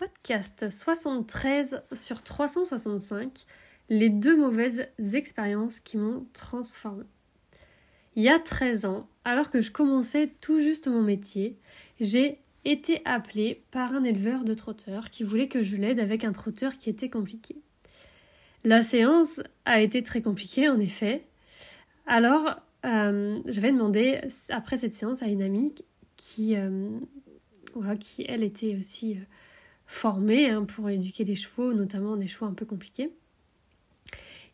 Podcast 73 sur 365, les deux mauvaises expériences qui m'ont transformée. Il y a 13 ans, alors que je commençais tout juste mon métier, j'ai été appelée par un éleveur de trotteurs qui voulait que je l'aide avec un trotteur qui était compliqué. La séance a été très compliquée en effet. Alors, euh, j'avais demandé après cette séance à une amie qui, euh, voilà, qui elle était aussi euh, formée hein, pour éduquer les chevaux, notamment des chevaux un peu compliqués.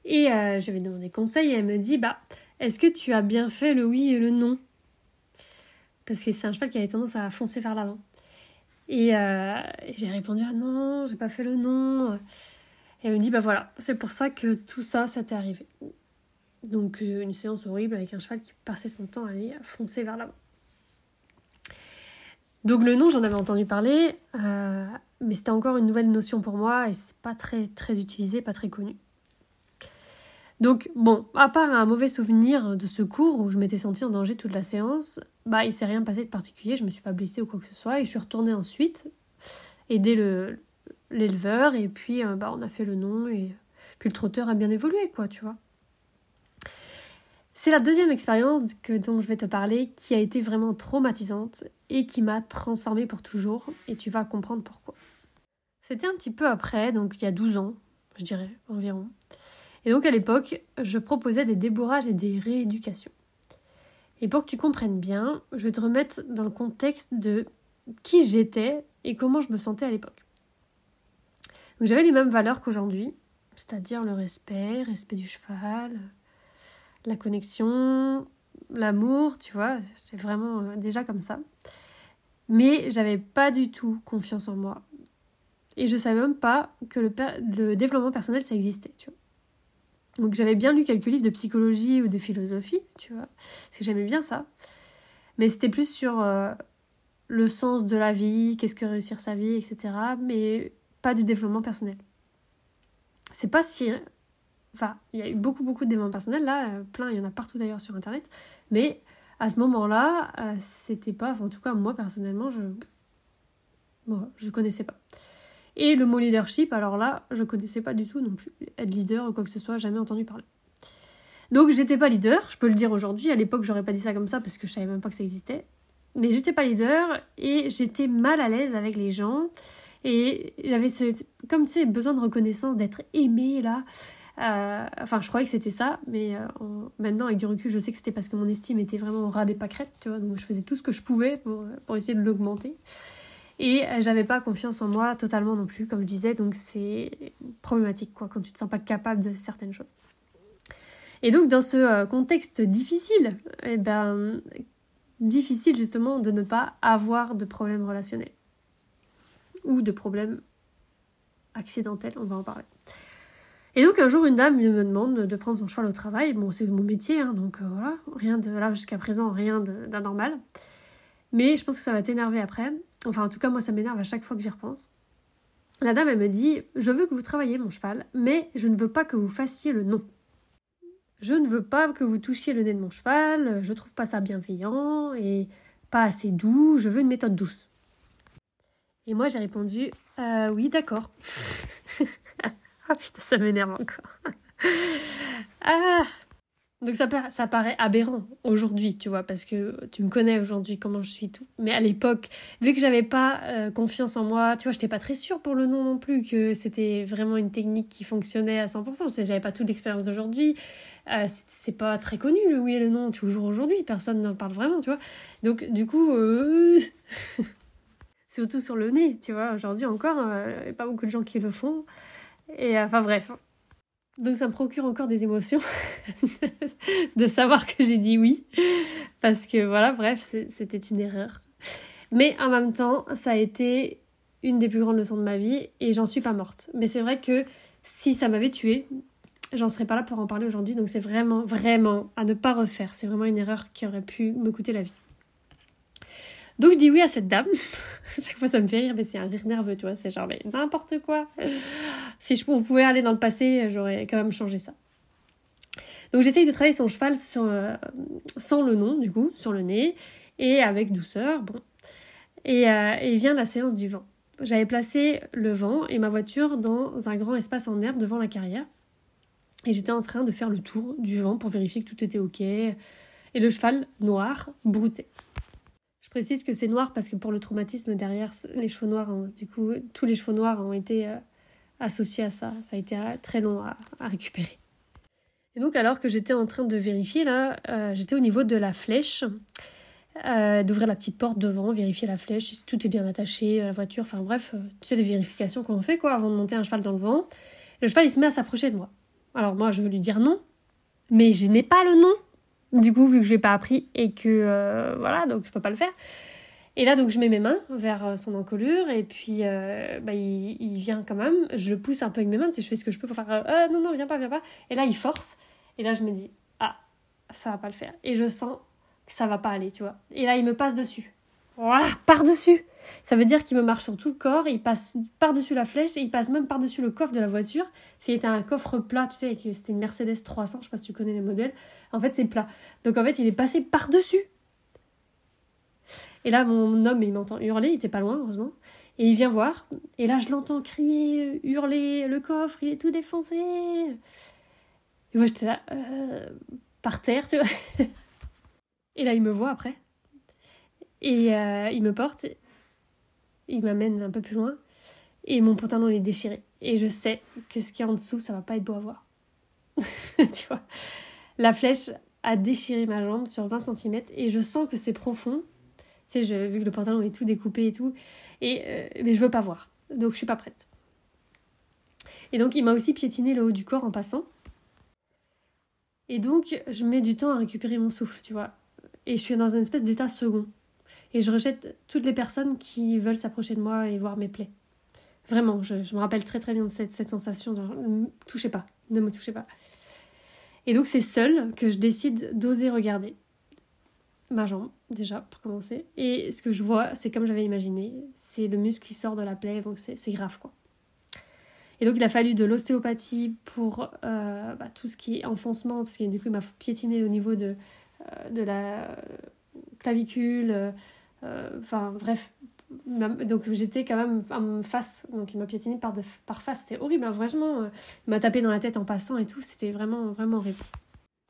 Et euh, je lui ai demandé conseil et elle me dit bah est-ce que tu as bien fait le oui et le non? Parce que c'est un cheval qui avait tendance à foncer vers l'avant. Et, euh, j'ai répondu ah non, j'ai pas fait le non. Et elle me dit bah voilà, c'est pour ça que tout ça, ça t'est arrivé. Donc euh, une séance horrible avec un cheval qui passait son temps à aller foncer vers l'avant. Donc le nom, j'en avais entendu parler, mais c'était encore une nouvelle notion pour moi et c'est pas très très utilisé, pas très connu. Donc bon, à part un mauvais souvenir de ce cours où je m'étais sentie en danger toute la séance, bah il s'est rien passé de particulier, je me suis pas blessée ou quoi que ce soit et je suis retournée ensuite aider le l'éleveur et puis euh, bah on a fait le nom et puis le trotteur a bien évolué quoi, tu vois. C'est la deuxième expérience dont je vais te parler qui a été vraiment traumatisante et qui m'a transformée pour toujours et tu vas comprendre pourquoi. C'était un petit peu après, donc il y a 12 ans, je dirais environ. Et donc à l'époque, je proposais des débourrages et des rééducations. Et pour que tu comprennes bien, je vais te remettre dans le contexte de qui j'étais et comment je me sentais à l'époque. Donc j'avais les mêmes valeurs qu'aujourd'hui, c'est-à-dire le respect, respect du cheval, la connexion, l'amour, tu vois, c'est vraiment euh, déjà comme ça. Mais j'avais pas du tout confiance en moi. Et je savais même pas que le, développement personnel ça existait, tu vois. Donc j'avais bien lu quelques livres de psychologie ou de philosophie, tu vois, parce que j'aimais bien ça. Mais c'était plus sur euh, le sens de la vie, qu'est-ce que réussir sa vie, etc. Mais pas du développement personnel. C'est pas si... Enfin, il y a eu beaucoup, beaucoup de développement personnel, là, euh, plein, il y en a partout d'ailleurs sur Internet. Mais à ce moment-là, euh, c'était pas... Enfin, en tout cas, moi, personnellement, je... Bon, je connaissais pas. Et le mot leadership, alors là, je connaissais pas du tout non plus. Être leader ou quoi que ce soit, jamais entendu parler. Donc j'étais pas leader, je peux le dire aujourd'hui. À l'époque, j'aurais pas dit ça comme ça parce que je savais même pas que ça existait. Mais j'étais pas leader et j'étais mal à l'aise avec les gens. Et j'avais ce, comme tu sais, besoin de reconnaissance, d'être aimée là. Euh, enfin, je croyais que c'était ça, mais euh, en, maintenant, avec du recul, je sais que c'était parce que mon estime était vraiment au ras des pâquerettes, tu vois. Donc je faisais tout ce que je pouvais pour, pour essayer de l'augmenter. Et j'avais pas confiance en moi totalement non plus, comme je disais, donc c'est problématique quoi, quand tu te sens pas capable de certaines choses. Et donc dans ce contexte difficile, eh ben, difficile justement de ne pas avoir de problèmes relationnels ou de problèmes accidentels, on va en parler. Et donc un jour, une dame me demande de prendre son cheval au travail. Bon, c'est mon métier, hein, donc euh, voilà, rien de là jusqu'à présent, rien d'anormal. Mais je pense que ça va t'énerver après. Enfin, en tout cas, moi, ça m'énerve à chaque fois que j'y repense. La dame, elle me dit Je veux que vous travailliez mon cheval, mais je ne veux pas que vous fassiez le nom. Je ne veux pas que vous touchiez le nez de mon cheval, je trouve pas ça bienveillant et pas assez doux, je veux une méthode douce. Et moi, j'ai répondu euh, Oui, d'accord. Ah putain, ça m'énerve encore. ah, donc ça, ça paraît aberrant aujourd'hui, tu vois, parce que tu me connais aujourd'hui comment je suis tout. Mais à l'époque, vu que j'avais pas euh, confiance en moi, tu vois, j'étais pas très sûre pour le nom non plus que c'était vraiment une technique qui fonctionnait à 100%. Je j'avais pas toute l'expérience d'aujourd'hui. Euh, c'est pas très connu le oui et le non toujours aujourd'hui. Personne n'en parle vraiment, tu vois. Donc du coup, euh... surtout sur le nez, tu vois. Aujourd'hui encore, il euh, n'y a pas beaucoup de gens qui le font. Et enfin bref, donc ça me procure encore des émotions de savoir que j'ai dit oui. Parce que voilà, bref, c'était une erreur. Mais en même temps, ça a été une des plus grandes leçons de ma vie et j'en suis pas morte. Mais c'est vrai que si ça m'avait tuée, j'en serais pas là pour en parler aujourd'hui. Donc c'est vraiment, vraiment à ne pas refaire. C'est vraiment une erreur qui aurait pu me coûter la vie. Donc je dis oui à cette dame. Chaque fois ça me fait rire, mais c'est un rire nerveux, tu vois. C'est genre, mais n'importe quoi. Si je pouvais aller dans le passé, j'aurais quand même changé ça. Donc j'essaye de travailler son cheval euh, sans le nom, du coup, sur le nez, et avec douceur, bon. Et, euh, et vient la séance du vent. j'avais placé le vent et ma voiture dans un grand espace en herbe devant la carrière. Et j'étais en train de faire le tour du vent pour vérifier que tout était ok. Et le cheval noir broutait. Je précise que c'est noir parce que pour le traumatisme derrière les chevaux noirs, du coup, tous les chevaux noirs ont été euh, associés à ça. Ça a été euh, très long à, récupérer. Et donc, alors que j'étais en train de vérifier, là, euh, j'étais au niveau de la flèche. D'ouvrir la petite porte devant, vérifier la flèche, si tout est bien attaché la voiture, enfin bref, tu sais les vérifications qu'on fait quoi avant de monter un cheval dans le vent. Le cheval il se met à s'approcher de moi. Alors moi je veux lui dire non, mais je n'ai pas le nom. Du coup vu que je l'ai pas appris et que euh, voilà donc je peux pas le faire. Et là donc je mets mes mains vers son encolure et puis bah, il, vient quand même. Je pousse un peu avec mes mains, je fais ce que je peux pour faire non non viens pas viens pas. Et là il force et là je me dis ah ça va pas le faire et je sens ça va pas aller, tu vois. Et là, il me passe dessus. Voilà, par-dessus. Ça veut dire qu'il me marche sur tout le corps, il passe par-dessus la flèche et il passe même par-dessus le coffre de la voiture. C'était un coffre plat, tu sais, c'était une Mercedes 300, je sais pas si tu connais les modèles. En fait, c'est plat. Donc en fait, il est passé par-dessus. Et là, mon homme, il m'entend hurler, il était pas loin, heureusement. Et il vient voir. Et là, je l'entends crier, hurler, le coffre, il est tout défoncé. Et moi, j'étais là, euh, par terre, tu vois. Et là, il me voit après. Et euh, il me porte. Il m'amène un peu plus loin. Et mon pantalon est déchiré. Et je sais que ce qui est en dessous, ça va pas être beau à voir. tu vois La flèche a déchiré ma jambe sur 20 cm. Et je sens que c'est profond. Tu sais, je, vu que le pantalon est tout découpé et tout. Et, euh, mais je veux pas voir. Donc je suis pas prête. Et donc il m'a aussi piétiné le haut du corps en passant. Et donc je mets du temps à récupérer mon souffle, tu vois et je suis dans un espèce d'état second. Et je rejette toutes les personnes qui veulent s'approcher de moi et voir mes plaies. Vraiment, je, me rappelle très très bien de cette, cette sensation ne touchez pas, ne me touchez pas. Et donc c'est seul que je décide d'oser regarder ma jambe, déjà, pour commencer. Et ce que je vois, c'est comme j'avais imaginé, c'est le muscle qui sort de la plaie, donc c'est grave quoi. Et donc il a fallu de l'ostéopathie pour euh, bah, tout ce qui est enfoncement, parce que du coup il m'a piétiné au niveau de, euh, de la clavicule, euh, enfin bref. Donc j'étais quand même en face, donc il m'a piétiné par, par face, c'était horrible, hein, vraiment. Euh, il m'a tapé dans la tête en passant et tout, c'était vraiment, vraiment horrible.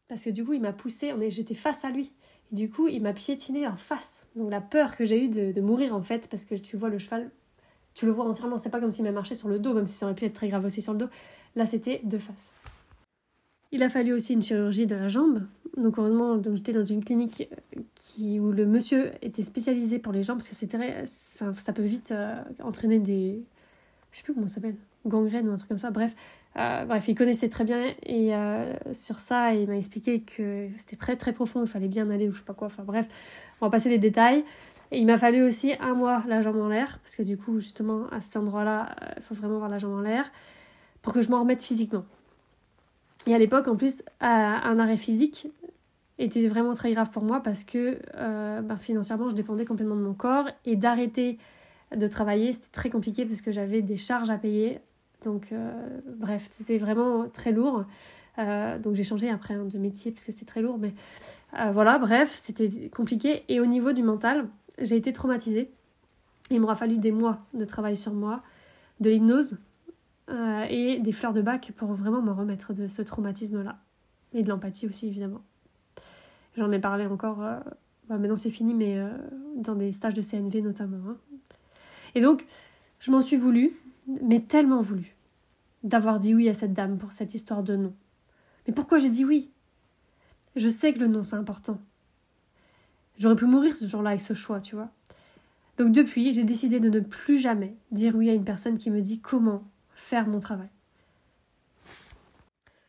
Parce que du coup, il m'a poussé, j'étais face à lui. Et du coup, il m'a piétiné en face. Donc la peur que j'ai eue de, de, mourir en fait, parce que tu vois le cheval, tu le vois entièrement, c'est pas comme s'il m'a marché sur le dos, même si ça aurait pu être très grave aussi sur le dos. Là, c'était de face. Il a fallu aussi une chirurgie de la jambe. Donc heureusement, j'étais dans une clinique euh, qui, où le monsieur était spécialisé pour les jambes parce que c'était ça, peut vite euh, entraîner des je sais plus comment ça s'appelle gangrène ou un truc comme ça. Bref, euh, bref, il connaissait très bien et sur ça, il m'a expliqué que c'était très très profond, il fallait bien aller ou je sais pas quoi. Enfin bref, on va passer les détails. Et il m'a fallu aussi un mois la jambe en l'air parce que du coup, justement, à cet endroit-là, il faut vraiment avoir la jambe en l'air pour que je m'en remette physiquement. Et à l'époque, en plus, un arrêt physique était vraiment très grave pour moi parce que euh, ben, financièrement, je dépendais complètement de mon corps et d'arrêter de travailler, c'était très compliqué parce que j'avais des charges à payer. Donc, euh, bref, c'était vraiment très lourd. Euh, donc, j'ai changé après hein, de métier parce que c'était très lourd. Mais voilà, bref, c'était compliqué. Et au niveau du mental, j'ai été traumatisée. Il m'aura fallu des mois de travail sur moi, de l'hypnose, euh, et des fleurs de bac pour vraiment me remettre de ce traumatisme-là. Et de l'empathie aussi, évidemment. J'en ai parlé encore, euh, bah, maintenant c'est fini, mais euh, dans des stages de CNV notamment. Hein. Et donc, je m'en suis voulu, mais tellement voulu, d'avoir dit oui à cette dame pour cette histoire de nom. Mais pourquoi j'ai dit oui? Je sais que le nom c'est important. J'aurais pu mourir ce jour-là avec ce choix, tu vois. Donc depuis, j'ai décidé de ne plus jamais dire oui à une personne qui me dit comment faire mon travail.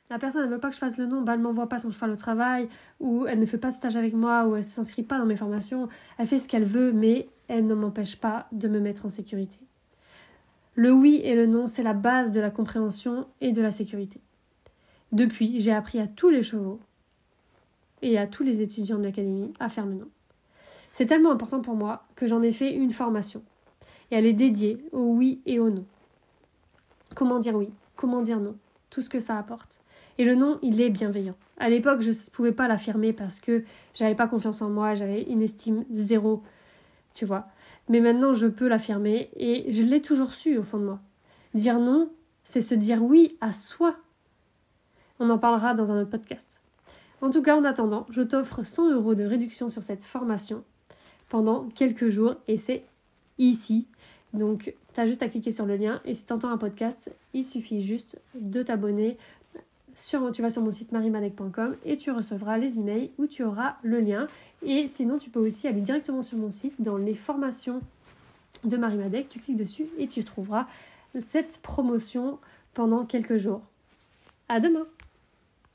La personne ne veut pas que je fasse le nom, bah, elle m'envoie pas son cheval au travail, ou elle ne fait pas de stage avec moi, ou elle s'inscrit pas dans mes formations. Elle fait ce qu'elle veut, mais elle ne m'empêche pas de me mettre en sécurité. Le oui et le non, c'est la base de la compréhension et de la sécurité. Depuis, j'ai appris à tous les chevaux et à tous les étudiants de l'académie à faire le non. C'est tellement important pour moi que j'en ai fait une formation. Et elle est dédiée au oui et au non. Comment dire oui Comment dire non Tout ce que ça apporte. Et le non, il est bienveillant. À l'époque, je ne pouvais pas l'affirmer parce que j'avais pas confiance en moi, j'avais une estime zéro. tu vois. Mais maintenant, je peux l'affirmer et je l'ai toujours su au fond de moi. Dire non, c'est se dire oui à soi. On en parlera dans un autre podcast. En tout cas, en attendant, je t'offre 100 euros de réduction sur cette formation pendant quelques jours et c'est ici. Donc, tu as juste à cliquer sur le lien et si tu entends un podcast, il suffit juste de t'abonner. Sur, tu vas sur mon site marimadec.com et tu recevras les emails où tu auras le lien. Et sinon, tu peux aussi aller directement sur mon site dans les formations de Marimadec. Tu cliques dessus et tu trouveras cette promotion pendant quelques jours. À demain!